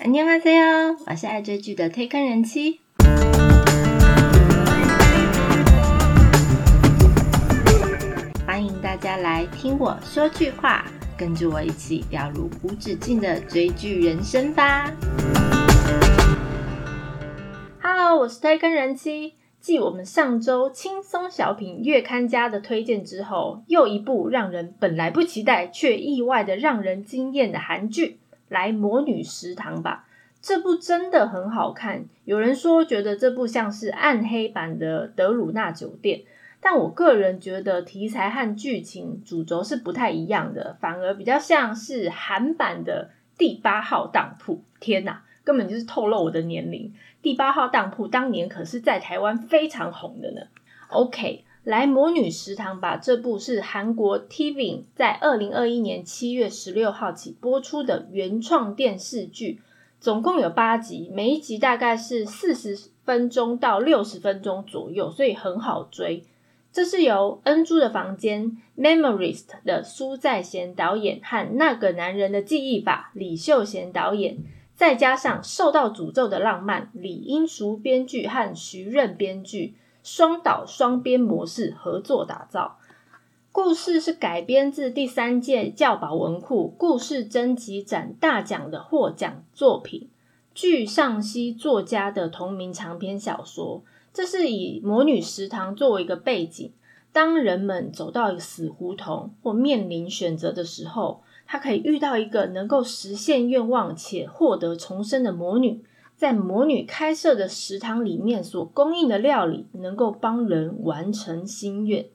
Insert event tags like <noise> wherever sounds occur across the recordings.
안녕하세요，我是爱追剧的推坑人妻。欢迎大家来听我说句话，跟着我一起掉入无止境的追剧人生吧。Hello，我是推坑人妻。继我们上周轻松小品月刊家的推荐之后，又一部让人本来不期待却意外的让人惊艳的韩剧。 来魔女食堂吧，这部真的很好看。有人说觉得这部像是暗黑版的德鲁纳酒店，但我个人觉得题材和剧情主轴是不太一样的，反而比较像是韩版的第八号当铺。天哪，根本就是透露我的年龄。第八号当铺当年可是在台湾非常红的呢。OK。来魔女食堂吧！这部是韩国 TV 在二零二一年七月十六号起播出的原创电视剧，总共有八集，每一集大概是四十分钟到六十分钟左右，所以很好追。这是由《恩珠的房间》Memories 的苏在贤导演和《那个男人的记忆法》李秀贤导演，再加上《受到诅咒的浪漫》李英淑编剧和徐任编剧。双导双边模式合作打造，故事是改编自第三届教保文库故事征集展大奖的获奖作品，具尚熙作家的同名长篇小说。这是以魔女食堂作为一个背景，当人们走到一个死胡同或面临选择的时候，他可以遇到一个能够实现愿望且获得重生的魔女。在魔女开设的食堂里面所供应的料理，能够帮人完成心愿，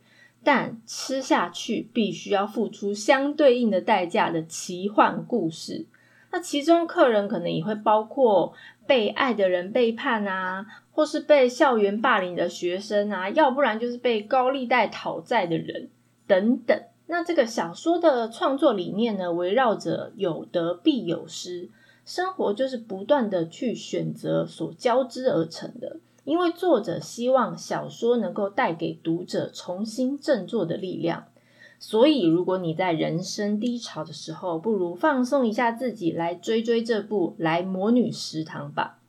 但吃下去必须要付出相对应的代价的奇幻故事。那其中客人可能也会包括被爱的人背叛啊，或是被校园霸凌的学生啊，要不然就是被高利贷讨债的人等等。那这个小说的创作理念呢，围绕着有得必有失。生活就是不断的去选择所交织而成的，因为作者希望小说能够带给读者重新振作的力量。所以，如果你在人生低潮的时候，不如放松一下自己，来追追这部《来魔女食堂》吧。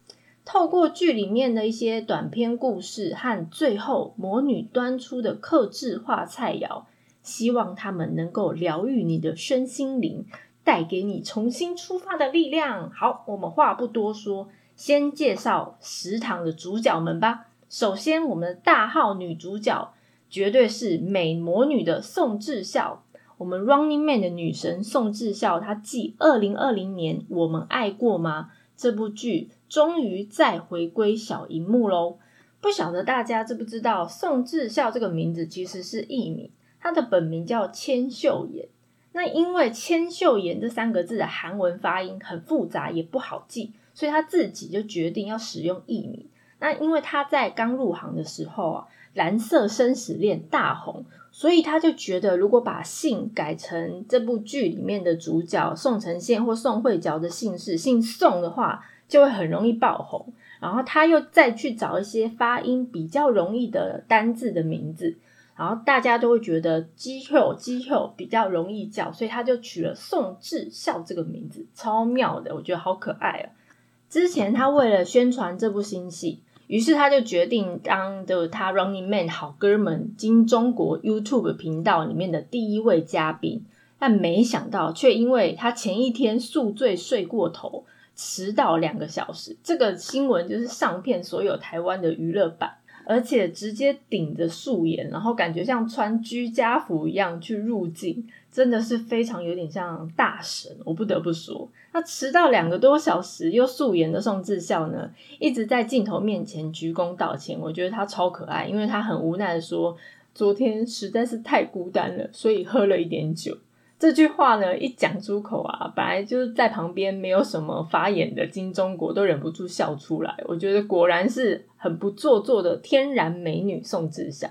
透过剧里面的一些短篇故事和最后魔女端出的克制化菜肴，希望他们能够疗愈你的身心灵。带给你重新出发的力量。好，我们话不多说，先介绍食堂的主角们吧。首先，我们的大号女主角绝对是美魔女的宋智孝。我们 Running Man 的女神宋智孝，她继二零二零年《我们爱过吗》这部剧，终于再回归小荧幕喽。不晓得大家知不知道，宋智孝这个名字其实是艺名，她的本名叫千秀妍。那因为千秀妍这三个字的韩文发音很复杂，也不好记，所以他自己就决定要使用艺名。那因为他在刚入行的时候啊，《蓝色生死恋》大红，所以他就觉得如果把姓改成这部剧里面的主角宋承宪或宋慧乔的姓氏，姓宋的话，就会很容易爆红。然后他又再去找一些发音比较容易的单字的名字。然后大家都会觉得鸡肉鸡肉比较容易叫，所以他就取了宋智孝这个名字，超妙的，我觉得好可爱啊！之前他为了宣传这部新戏，于是他就决定当的他 Running Man 好哥们金中国 YouTube 频道里面的第一位嘉宾，但没想到却因为他前一天宿醉睡过头，迟到两个小时，这个新闻就是上片所有台湾的娱乐版。而且直接顶着素颜，然后感觉像穿居家服一样去入境，真的是非常有点像大神。我不得不说，那迟到两个多小时又素颜的宋智孝呢，一直在镜头面前鞠躬道歉。我觉得他超可爱，因为他很无奈的说，昨天实在是太孤单了，所以喝了一点酒。这句话呢，一讲出口啊，本来就是在旁边没有什么发言的金钟国都忍不住笑出来。我觉得果然是很不做作的天然美女宋智孝。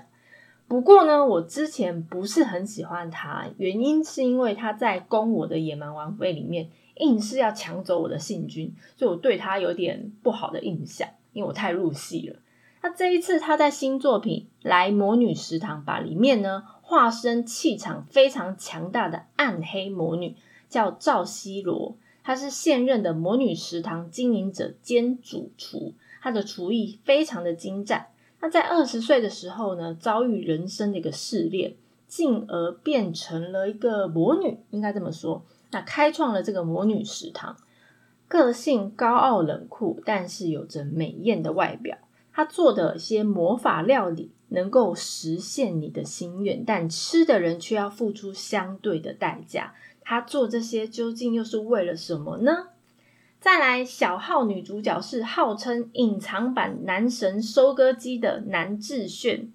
不过呢，我之前不是很喜欢她，原因是因为她在《攻我的野蛮王妃》里面硬是要抢走我的信君，所以我对她有点不好的印象，因为我太入戏了。那这一次她在新作品《来魔女食堂吧》里面呢？化身气场非常强大的暗黑魔女，叫赵西罗。她是现任的魔女食堂经营者兼主厨，她的厨艺非常的精湛。那在二十岁的时候呢，遭遇人生的一个试炼，进而变成了一个魔女，应该这么说。那开创了这个魔女食堂，个性高傲冷酷，但是有着美艳的外表。他做的一些魔法料理能够实现你的心愿，但吃的人却要付出相对的代价。他做这些究竟又是为了什么呢？再来，小号女主角是号称隐藏版男神收割机的南智炫，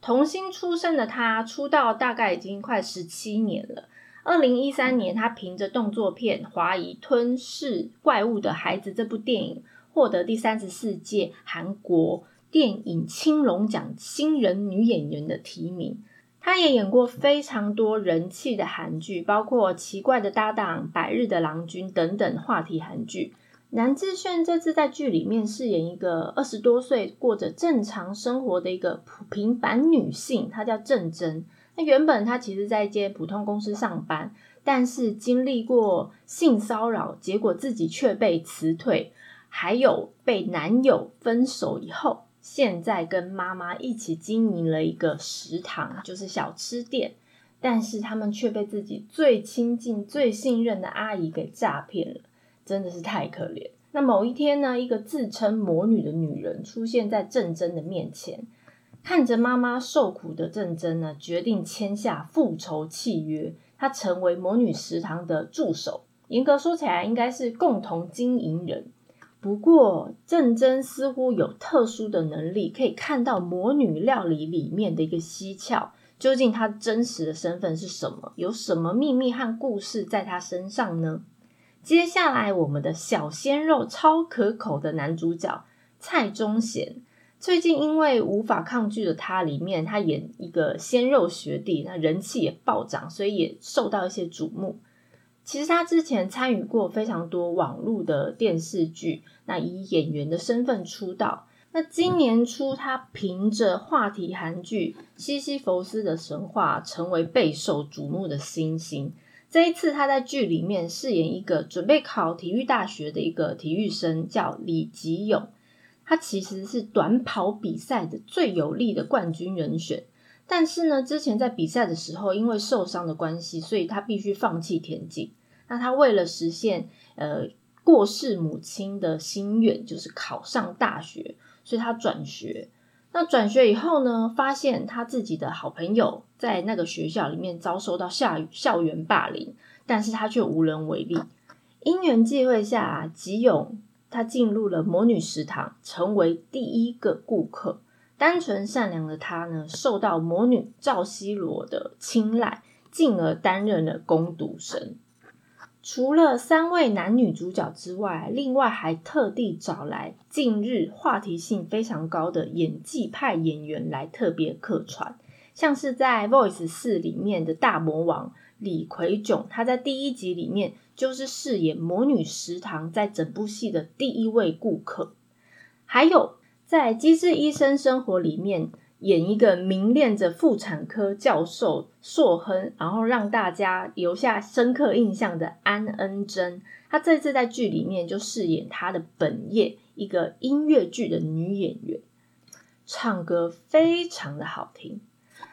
童星出身的他出道大概已经快十七年了。二零一三年，他凭着动作片《怀疑吞噬怪物的孩子》这部电影。获得第三十四届韩国电影青龙奖新人女演员的提名。她也演过非常多人气的韩剧，包括《奇怪的搭档》《百日的郎君》等等话题韩剧。南智炫这次在剧里面饰演一个二十多岁过着正常生活的一个平凡女性，她叫郑珍。那原本她其实在一间普通公司上班，但是经历过性骚扰，结果自己却被辞退。还有被男友分手以后，现在跟妈妈一起经营了一个食堂，就是小吃店。但是他们却被自己最亲近、最信任的阿姨给诈骗了，真的是太可怜。那某一天呢，一个自称魔女的女人出现在郑珍的面前，看着妈妈受苦的郑珍呢，决定签下复仇契约，她成为魔女食堂的助手。严格说起来，应该是共同经营人。不过，郑珍似乎有特殊的能力，可以看到魔女料理里面的一个蹊跷。究竟她真实的身份是什么？有什么秘密和故事在她身上呢？接下来，我们的小鲜肉超可口的男主角蔡宗贤，最近因为无法抗拒的他里面，他演一个鲜肉学弟，那人气也暴涨，所以也受到一些瞩目。其实他之前参与过非常多网络的电视剧，那以演员的身份出道。那今年初，他凭着话题韩剧《西西弗斯的神话》成为备受瞩目的新星。这一次，他在剧里面饰演一个准备考体育大学的一个体育生，叫李吉勇。他其实是短跑比赛的最有力的冠军人选。但是呢，之前在比赛的时候，因为受伤的关系，所以他必须放弃田径。那他为了实现呃过世母亲的心愿，就是考上大学，所以他转学。那转学以后呢，发现他自己的好朋友在那个学校里面遭受到校校园霸凌，但是他却无能为力。因缘际会下，吉勇他进入了魔女食堂，成为第一个顾客。单纯善良的他呢，受到魔女赵西罗的青睐，进而担任了攻读生。除了三位男女主角之外，另外还特地找来近日话题性非常高的演技派演员来特别客串，像是在《Voice 四》里面的大魔王李奎炯，他在第一集里面就是饰演魔女食堂在整部戏的第一位顾客，还有。在《机智医生生活》里面演一个名恋着妇产科教授硕亨，然后让大家留下深刻印象的安恩珍，她这次在剧里面就饰演她的本业一个音乐剧的女演员，唱歌非常的好听。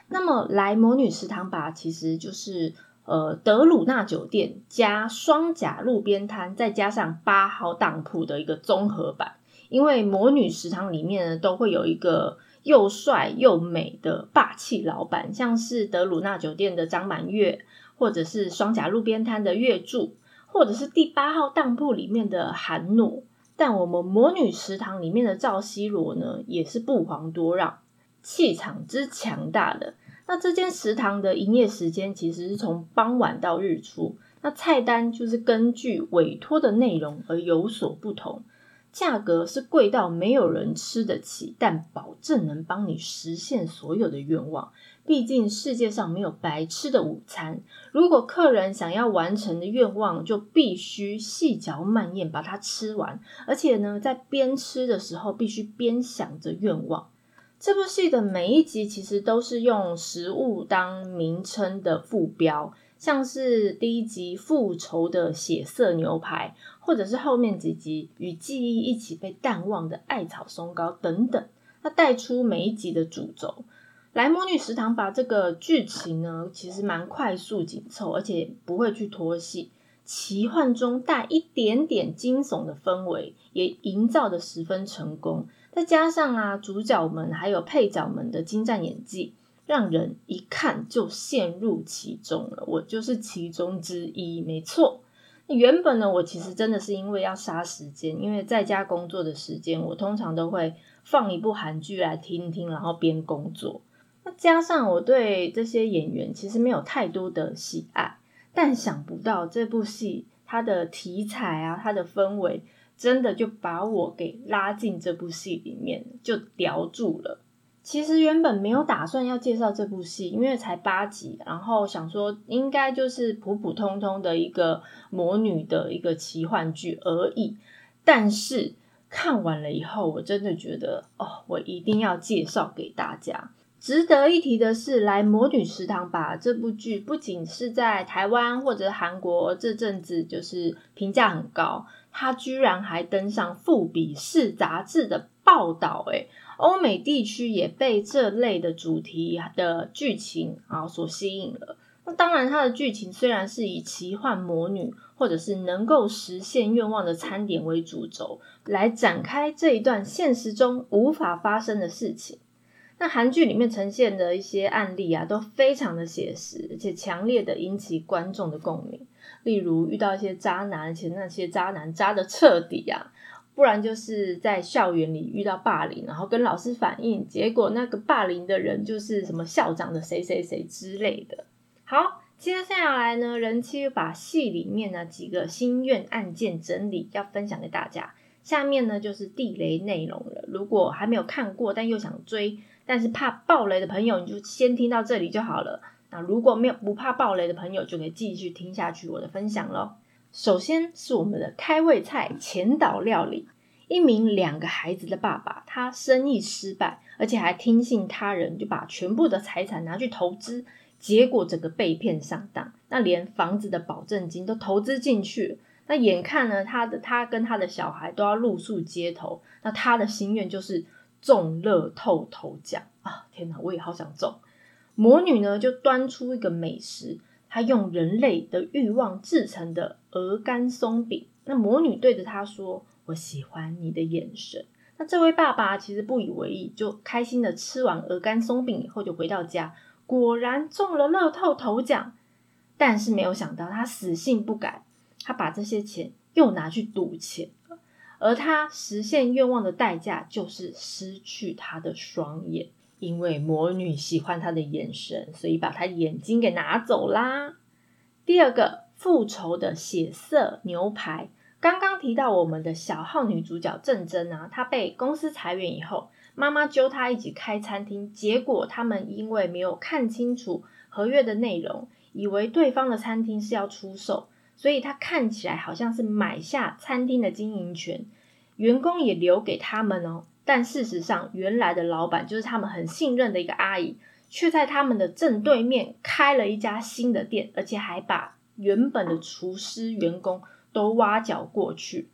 那么来魔女食堂吧，其实就是呃德鲁纳酒店加双甲路边摊，再加上八号当铺的一个综合版。因为魔女食堂里面呢，都会有一个又帅又美的霸气老板，像是德鲁纳酒店的张满月，或者是双甲路边摊的月柱，或者是第八号当铺里面的韩诺。但我们魔女食堂里面的赵西罗呢，也是不遑多让，气场之强大的。那这间食堂的营业时间其实是从傍晚到日出，那菜单就是根据委托的内容而有所不同。价格是贵到没有人吃得起，但保证能帮你实现所有的愿望。毕竟世界上没有白吃的午餐。如果客人想要完成的愿望，就必须细嚼慢咽把它吃完。而且呢，在边吃的时候，必须边想着愿望。这部戏的每一集其实都是用食物当名称的副标。像是第一集复仇的血色牛排，或者是后面几集与记忆一起被淡忘的艾草松糕等等，它带出每一集的主轴。来魔女食堂把这个剧情呢，其实蛮快速紧凑，而且不会去拖戏，奇幻中带一点点惊悚的氛围，也营造的十分成功。再加上啊，主角们还有配角们的精湛演技，让人一看就陷入其中了。我就是其中之一，没错。原本呢，我其实真的是因为要杀时间，因为在家工作的时间，我通常都会放一部韩剧来听听，然后边工作。那加上我对这些演员其实没有太多的喜爱，但想不到这部戏它的题材啊，它的氛围真的就把我给拉进这部戏里面，就叼住了。其实原本没有打算要介绍这部戏，因为才八集，然后想说应该就是普普通通的一个魔女的一个奇幻剧而已。但是看完了以后，我真的觉得哦，我一定要介绍给大家。值得一提的是，来魔女食堂吧这部剧不仅是在台湾或者韩国这阵子就是评价很高，它居然还登上富比士杂志的报道。诶欧美地区也被这类的主题的剧情啊所吸引了。那当然，它的剧情虽然是以奇幻魔女或者是能够实现愿望的餐点为主轴，来展开这一段现实中无法发生的事情。那韩剧里面呈现的一些案例啊，都非常的写实，而且强烈的引起观众的共鸣。例如遇到一些渣男，而且那些渣男渣的彻底啊，不然就是在校园里遇到霸凌，然后跟老师反映，结果那个霸凌的人就是什么校长的谁谁谁之类的。好，接下来呢，人气把戏里面呢几个心愿案件整理，要分享给大家。下面呢就是地雷内容了，如果还没有看过，但又想追。但是怕暴雷的朋友，你就先听到这里就好了。那如果没有不怕暴雷的朋友，就可以继续听下去我的分享喽。首先是我们的开胃菜前岛料理。一名两个孩子的爸爸，他生意失败，而且还听信他人，就把全部的财产拿去投资，结果整个被骗上当。那连房子的保证金都投资进去了。那眼看呢，他的他跟他的小孩都要露宿街头。那他的心愿就是。中乐透头奖啊！天哪，我也好想中。魔女呢，就端出一个美食，她用人类的欲望制成的鹅肝松饼。那魔女对着他说：“我喜欢你的眼神。”那这位爸爸其实不以为意，就开心的吃完鹅肝松饼以后，就回到家，果然中了乐透头奖。但是没有想到，他死性不改，他把这些钱又拿去赌钱。而他实现愿望的代价就是失去他的双眼，因为魔女喜欢他的眼神，所以把他眼睛给拿走啦。第二个复仇的血色牛排，刚刚提到我们的小号女主角郑珍啊，她被公司裁员以后，妈妈揪她一起开餐厅，结果他们因为没有看清楚合约的内容，以为对方的餐厅是要出售。所以她看起来好像是买下餐厅的经营权，员工也留给他们哦。但事实上，原来的老板就是他们很信任的一个阿姨，却在他们的正对面开了一家新的店，而且还把原本的厨师员工都挖角过去。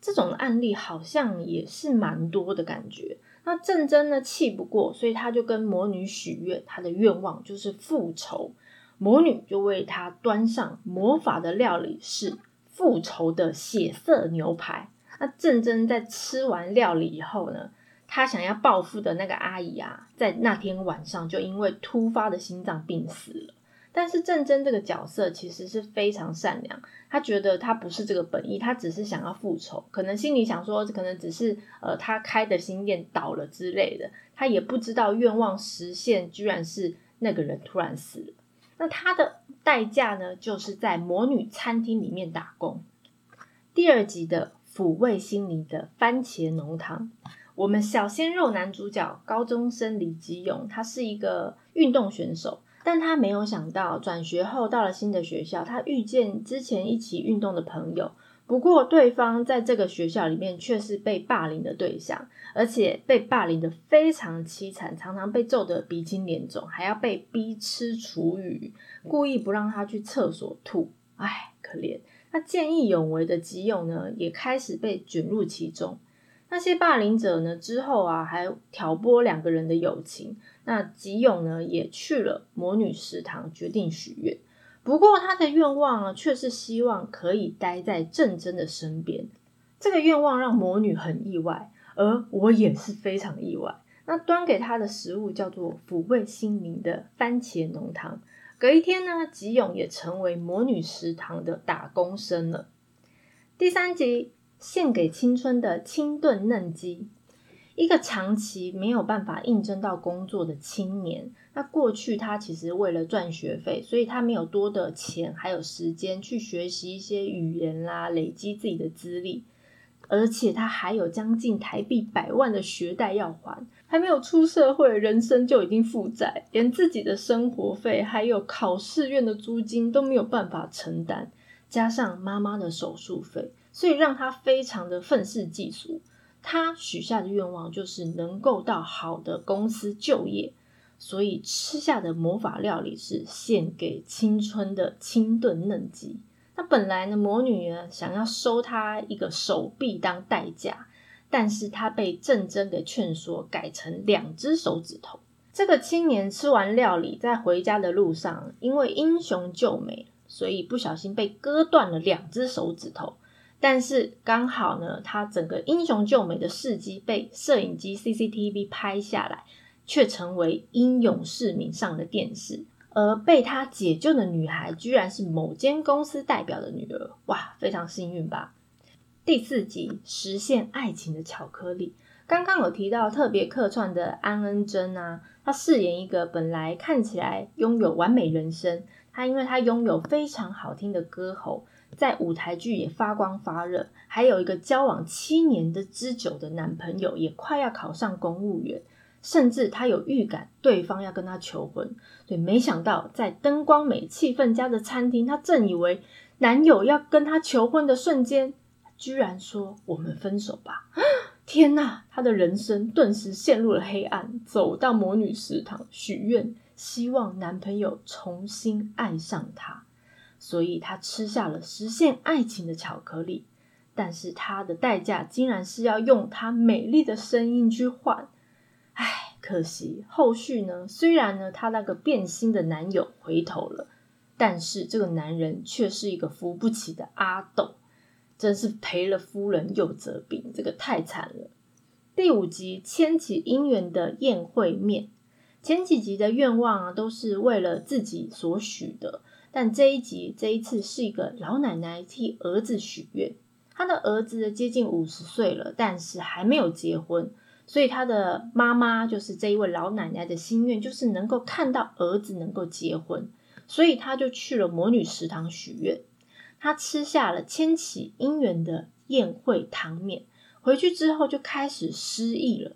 这种案例好像也是蛮多的感觉。那郑珍呢气不过，所以他就跟魔女许愿，他的愿望就是复仇。魔女就为他端上魔法的料理，是复仇的血色牛排。那郑珍在吃完料理以后呢，他想要报复的那个阿姨啊，在那天晚上就因为突发的心脏病死了。但是郑珍这个角色其实是非常善良，他觉得他不是这个本意，他只是想要复仇，可能心里想说，可能只是呃他开的新店倒了之类的，他也不知道愿望实现居然是那个人突然死了。那他的代价呢，就是在魔女餐厅里面打工。第二集的抚慰心灵的番茄浓汤，我们小鲜肉男主角高中生李吉勇，他是一个运动选手，但他没有想到转学后到了新的学校，他遇见之前一起运动的朋友，不过，对方在这个学校里面却是被霸凌的对象，而且被霸凌的非常凄惨，常常被揍得鼻青脸肿，还要被逼吃厨余，故意不让他去厕所吐。唉，可怜。那见义勇为的吉勇呢，也开始被卷入其中。那些霸凌者呢，之后啊，还挑拨两个人的友情。那吉勇呢，也去了魔女食堂，决定许愿。不过他的愿望呢，却是希望可以待在正真的身边。这个愿望让魔女很意外，而我也是非常意外。那端给他的食物叫做抚慰心灵的番茄浓汤。隔一天呢，吉勇也成为魔女食堂的打工生了。第三集献给青春的清炖嫩鸡。一个长期没有办法应征到工作的青年，那过去他其实为了赚学费，所以他没有多的钱，还有时间去学习一些语言啦，累积自己的资历，而且他还有将近台币百万的学贷要还，还没有出社会，人生就已经负债，连自己的生活费还有考试院的租金都没有办法承担，加上妈妈的手术费，所以让他非常的愤世嫉俗。他许下的愿望就是能够到好的公司就业，所以吃下的魔法料理是献给青春的清炖嫩鸡。那本来呢，魔女呢想要收他一个手臂当代价，但是他被郑真给劝说，改成两只手指头。这个青年吃完料理，在回家的路上，因为英雄救美，所以不小心被割断了两只手指头。但是刚好呢，他整个英雄救美的事迹被摄影机 CCTV 拍下来，却成为英勇市民上的电视。而被他解救的女孩，居然是某间公司代表的女儿，哇，非常幸运吧？第四集实现爱情的巧克力，刚刚有提到特别客串的安恩珍啊，她饰演一个本来看起来拥有完美人生，她因为她拥有非常好听的歌喉。在舞台剧也发光发热，还有一个交往七年的之久的男朋友，也快要考上公务员，甚至她有预感对方要跟她求婚。对，没想到在灯光美、气氛佳的餐厅，她正以为男友要跟她求婚的瞬间，居然说：“我们分手吧！” <gasps> 天哪，他的人生顿时陷入了黑暗。走到魔女食堂许愿，希望男朋友重新爱上她。所以她吃下了实现爱情的巧克力，但是她的代价竟然是要用她美丽的声音去换。唉，可惜后续呢？虽然呢，她那个变心的男友回头了，但是这个男人却是一个扶不起的阿斗，真是赔了夫人又折兵，这个太惨了。第五集牵起姻缘的宴会面，前几集的愿望啊，都是为了自己所许的。但这一集这一次是一个老奶奶替儿子许愿，他的儿子接近五十岁了，但是还没有结婚，所以他的妈妈就是这一位老奶奶的心愿就是能够看到儿子能够结婚，所以他就去了魔女食堂许愿。他吃下了千起姻缘的宴会汤面，回去之后就开始失忆了。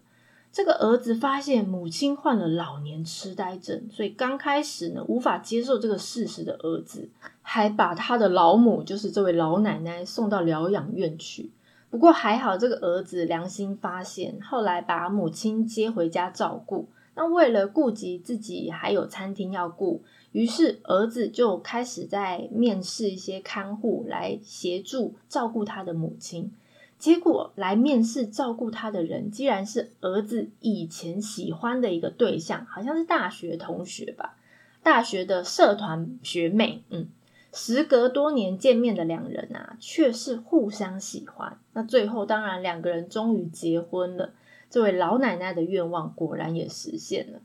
这个儿子发现母亲患了老年痴呆症，所以刚开始呢无法接受这个事实的儿子，还把他的老母，就是这位老奶奶送到疗养院去。不过还好，这个儿子良心发现，后来把母亲接回家照顾。那为了顾及自己，还有餐厅要顾，于是儿子就开始在面试一些看护来协助照顾他的母亲。结果来面试照顾他的人，竟然是儿子以前喜欢的一个对象，好像是大学同学吧，大学的社团学妹。嗯，时隔多年见面的两人啊，却是互相喜欢。那最后当然两个人终于结婚了，这位老奶奶的愿望果然也实现了。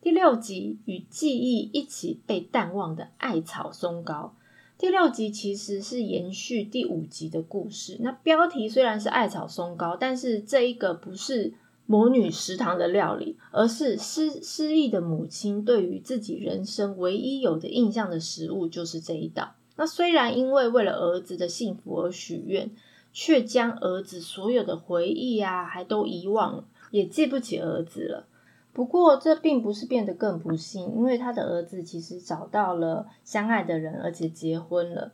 第六集与记忆一起被淡忘的艾草松糕。第六集其实是延续第五集的故事。那标题虽然是艾草松糕，但是这一个不是魔女食堂的料理，而是失失忆的母亲对于自己人生唯一有的印象的食物就是这一道。那虽然因为为了儿子的幸福而许愿，却将儿子所有的回忆啊，还都遗忘了，也记不起儿子了。不过，这并不是变得更不幸，因为他的儿子其实找到了相爱的人，而且结婚了。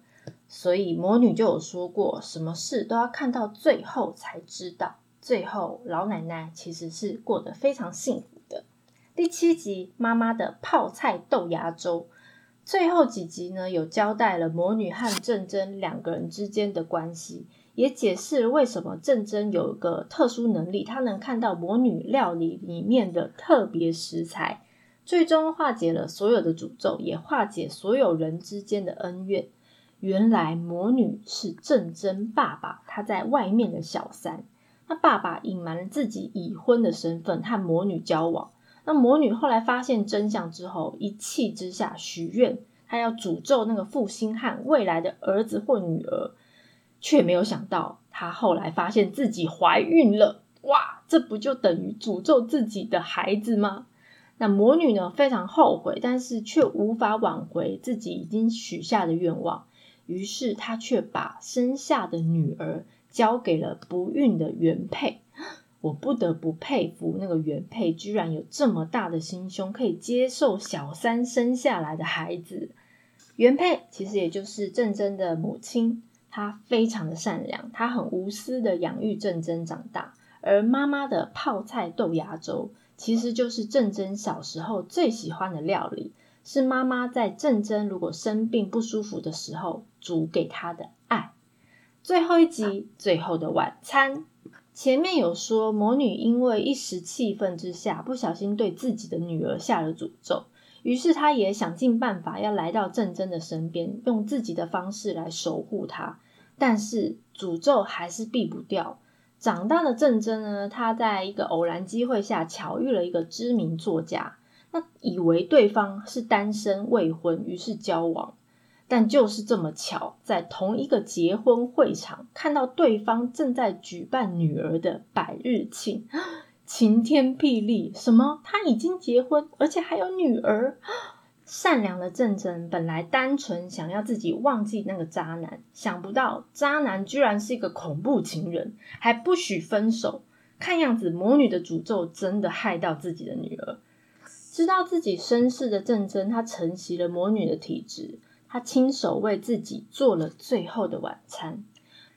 所以魔女就有说过，什么事都要看到最后才知道。最后，老奶奶其实是过得非常幸福的。第七集，妈妈的泡菜豆芽粥。最后几集呢，有交代了魔女和郑珍两个人之间的关系，也解释了为什么郑珍有一个特殊能力，她能看到魔女料理里面的特别食材，最终化解了所有的诅咒，也化解所有人之间的恩怨。原来魔女是郑珍爸爸，他在外面的小三，他爸爸隐瞒了自己已婚的身份，和魔女交往。那魔女后来发现真相之后，一气之下许愿，她要诅咒那个负心汉未来的儿子或女儿，却没有想到，她后来发现自己怀孕了。哇，这不就等于诅咒自己的孩子吗？那魔女呢，非常后悔，但是却无法挽回自己已经许下的愿望，于是她却把生下的女儿交给了不孕的原配。我不得不佩服那个原配，居然有这么大的心胸，可以接受小三生下来的孩子。原配其实也就是郑真的母亲，她非常的善良，她很无私的养育郑珍长大。而妈妈的泡菜豆芽粥，其实就是郑珍小时候最喜欢的料理，是妈妈在郑珍如果生病不舒服的时候煮给她的爱。最后一集，最后的晚餐。前面有说，魔女因为一时气愤之下，不小心对自己的女儿下了诅咒，于是他也想尽办法要来到郑珍的身边，用自己的方式来守护她。但是诅咒还是避不掉。长大的郑珍呢，他在一个偶然机会下巧遇了一个知名作家，那以为对方是单身未婚，于是交往。但就是这么巧，在同一个结婚会场看到对方正在举办女儿的百日庆，晴天霹雳！什么？他已经结婚，而且还有女儿？<gasps> 善良的郑真本来单纯想要自己忘记那个渣男，想不到渣男居然是一个恐怖情人，还不许分手。看样子魔女的诅咒真的害到自己的女儿。知道自己身世的郑真，她承袭了魔女的体质。他亲手为自己做了最后的晚餐。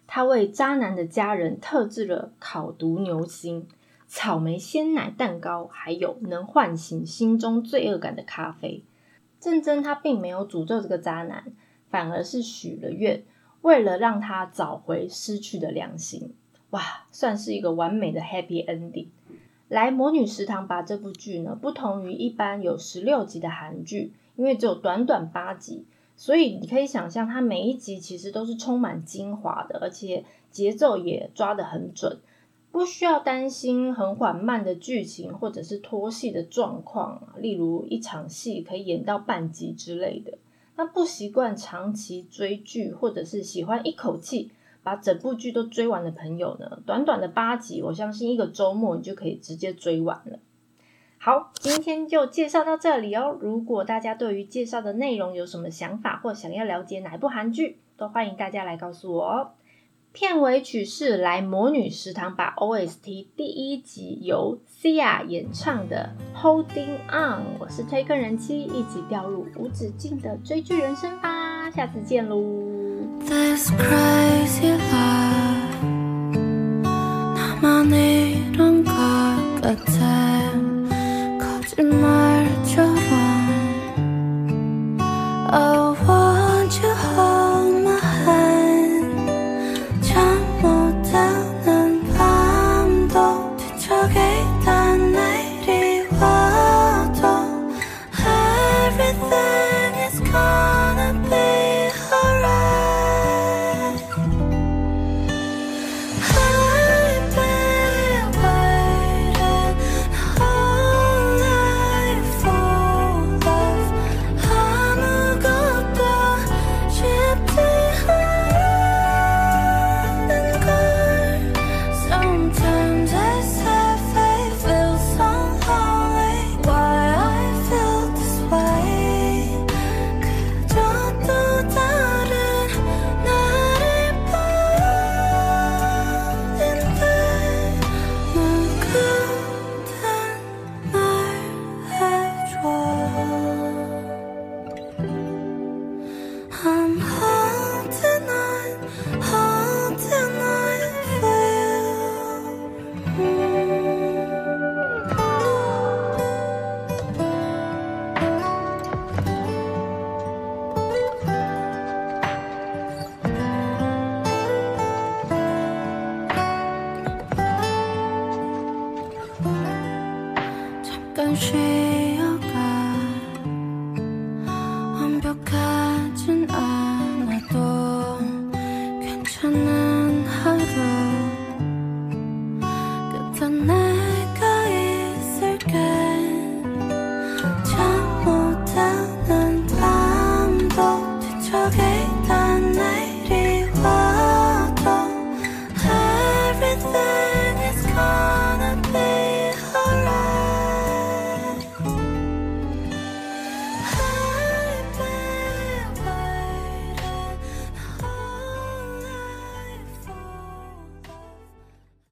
他为渣男的家人特制了烤毒牛心、草莓鲜奶蛋糕，还有能唤醒心中罪恶感的咖啡。郑珍他并没有诅咒这个渣男，反而是许了愿，为了让他找回失去的良心。哇，算是一个完美的 happy ending。来魔女食堂吧这部剧呢，不同于一般有十六集的韩剧，因为只有短短八集。所以你可以想象，它每一集其实都是充满精华的，而且节奏也抓得很准，不需要担心很缓慢的剧情或者是拖戏的状况。例如一场戏可以演到半集之类的。那不习惯长期追剧，或者是喜欢一口气把整部剧都追完的朋友呢，短短的八集，我相信一个周末你就可以直接追完了。好，今天就介绍到这里哦。如果大家对于介绍的内容有什么想法，或想要了解哪部韩剧，都欢迎大家来告诉我哦。片尾曲是来魔女食堂把 OST 第一集由 Cia 演唱的 Holding On。我是推更人妻，一起掉入无止境的追剧人生吧，下次见喽。This crazy love, 睡。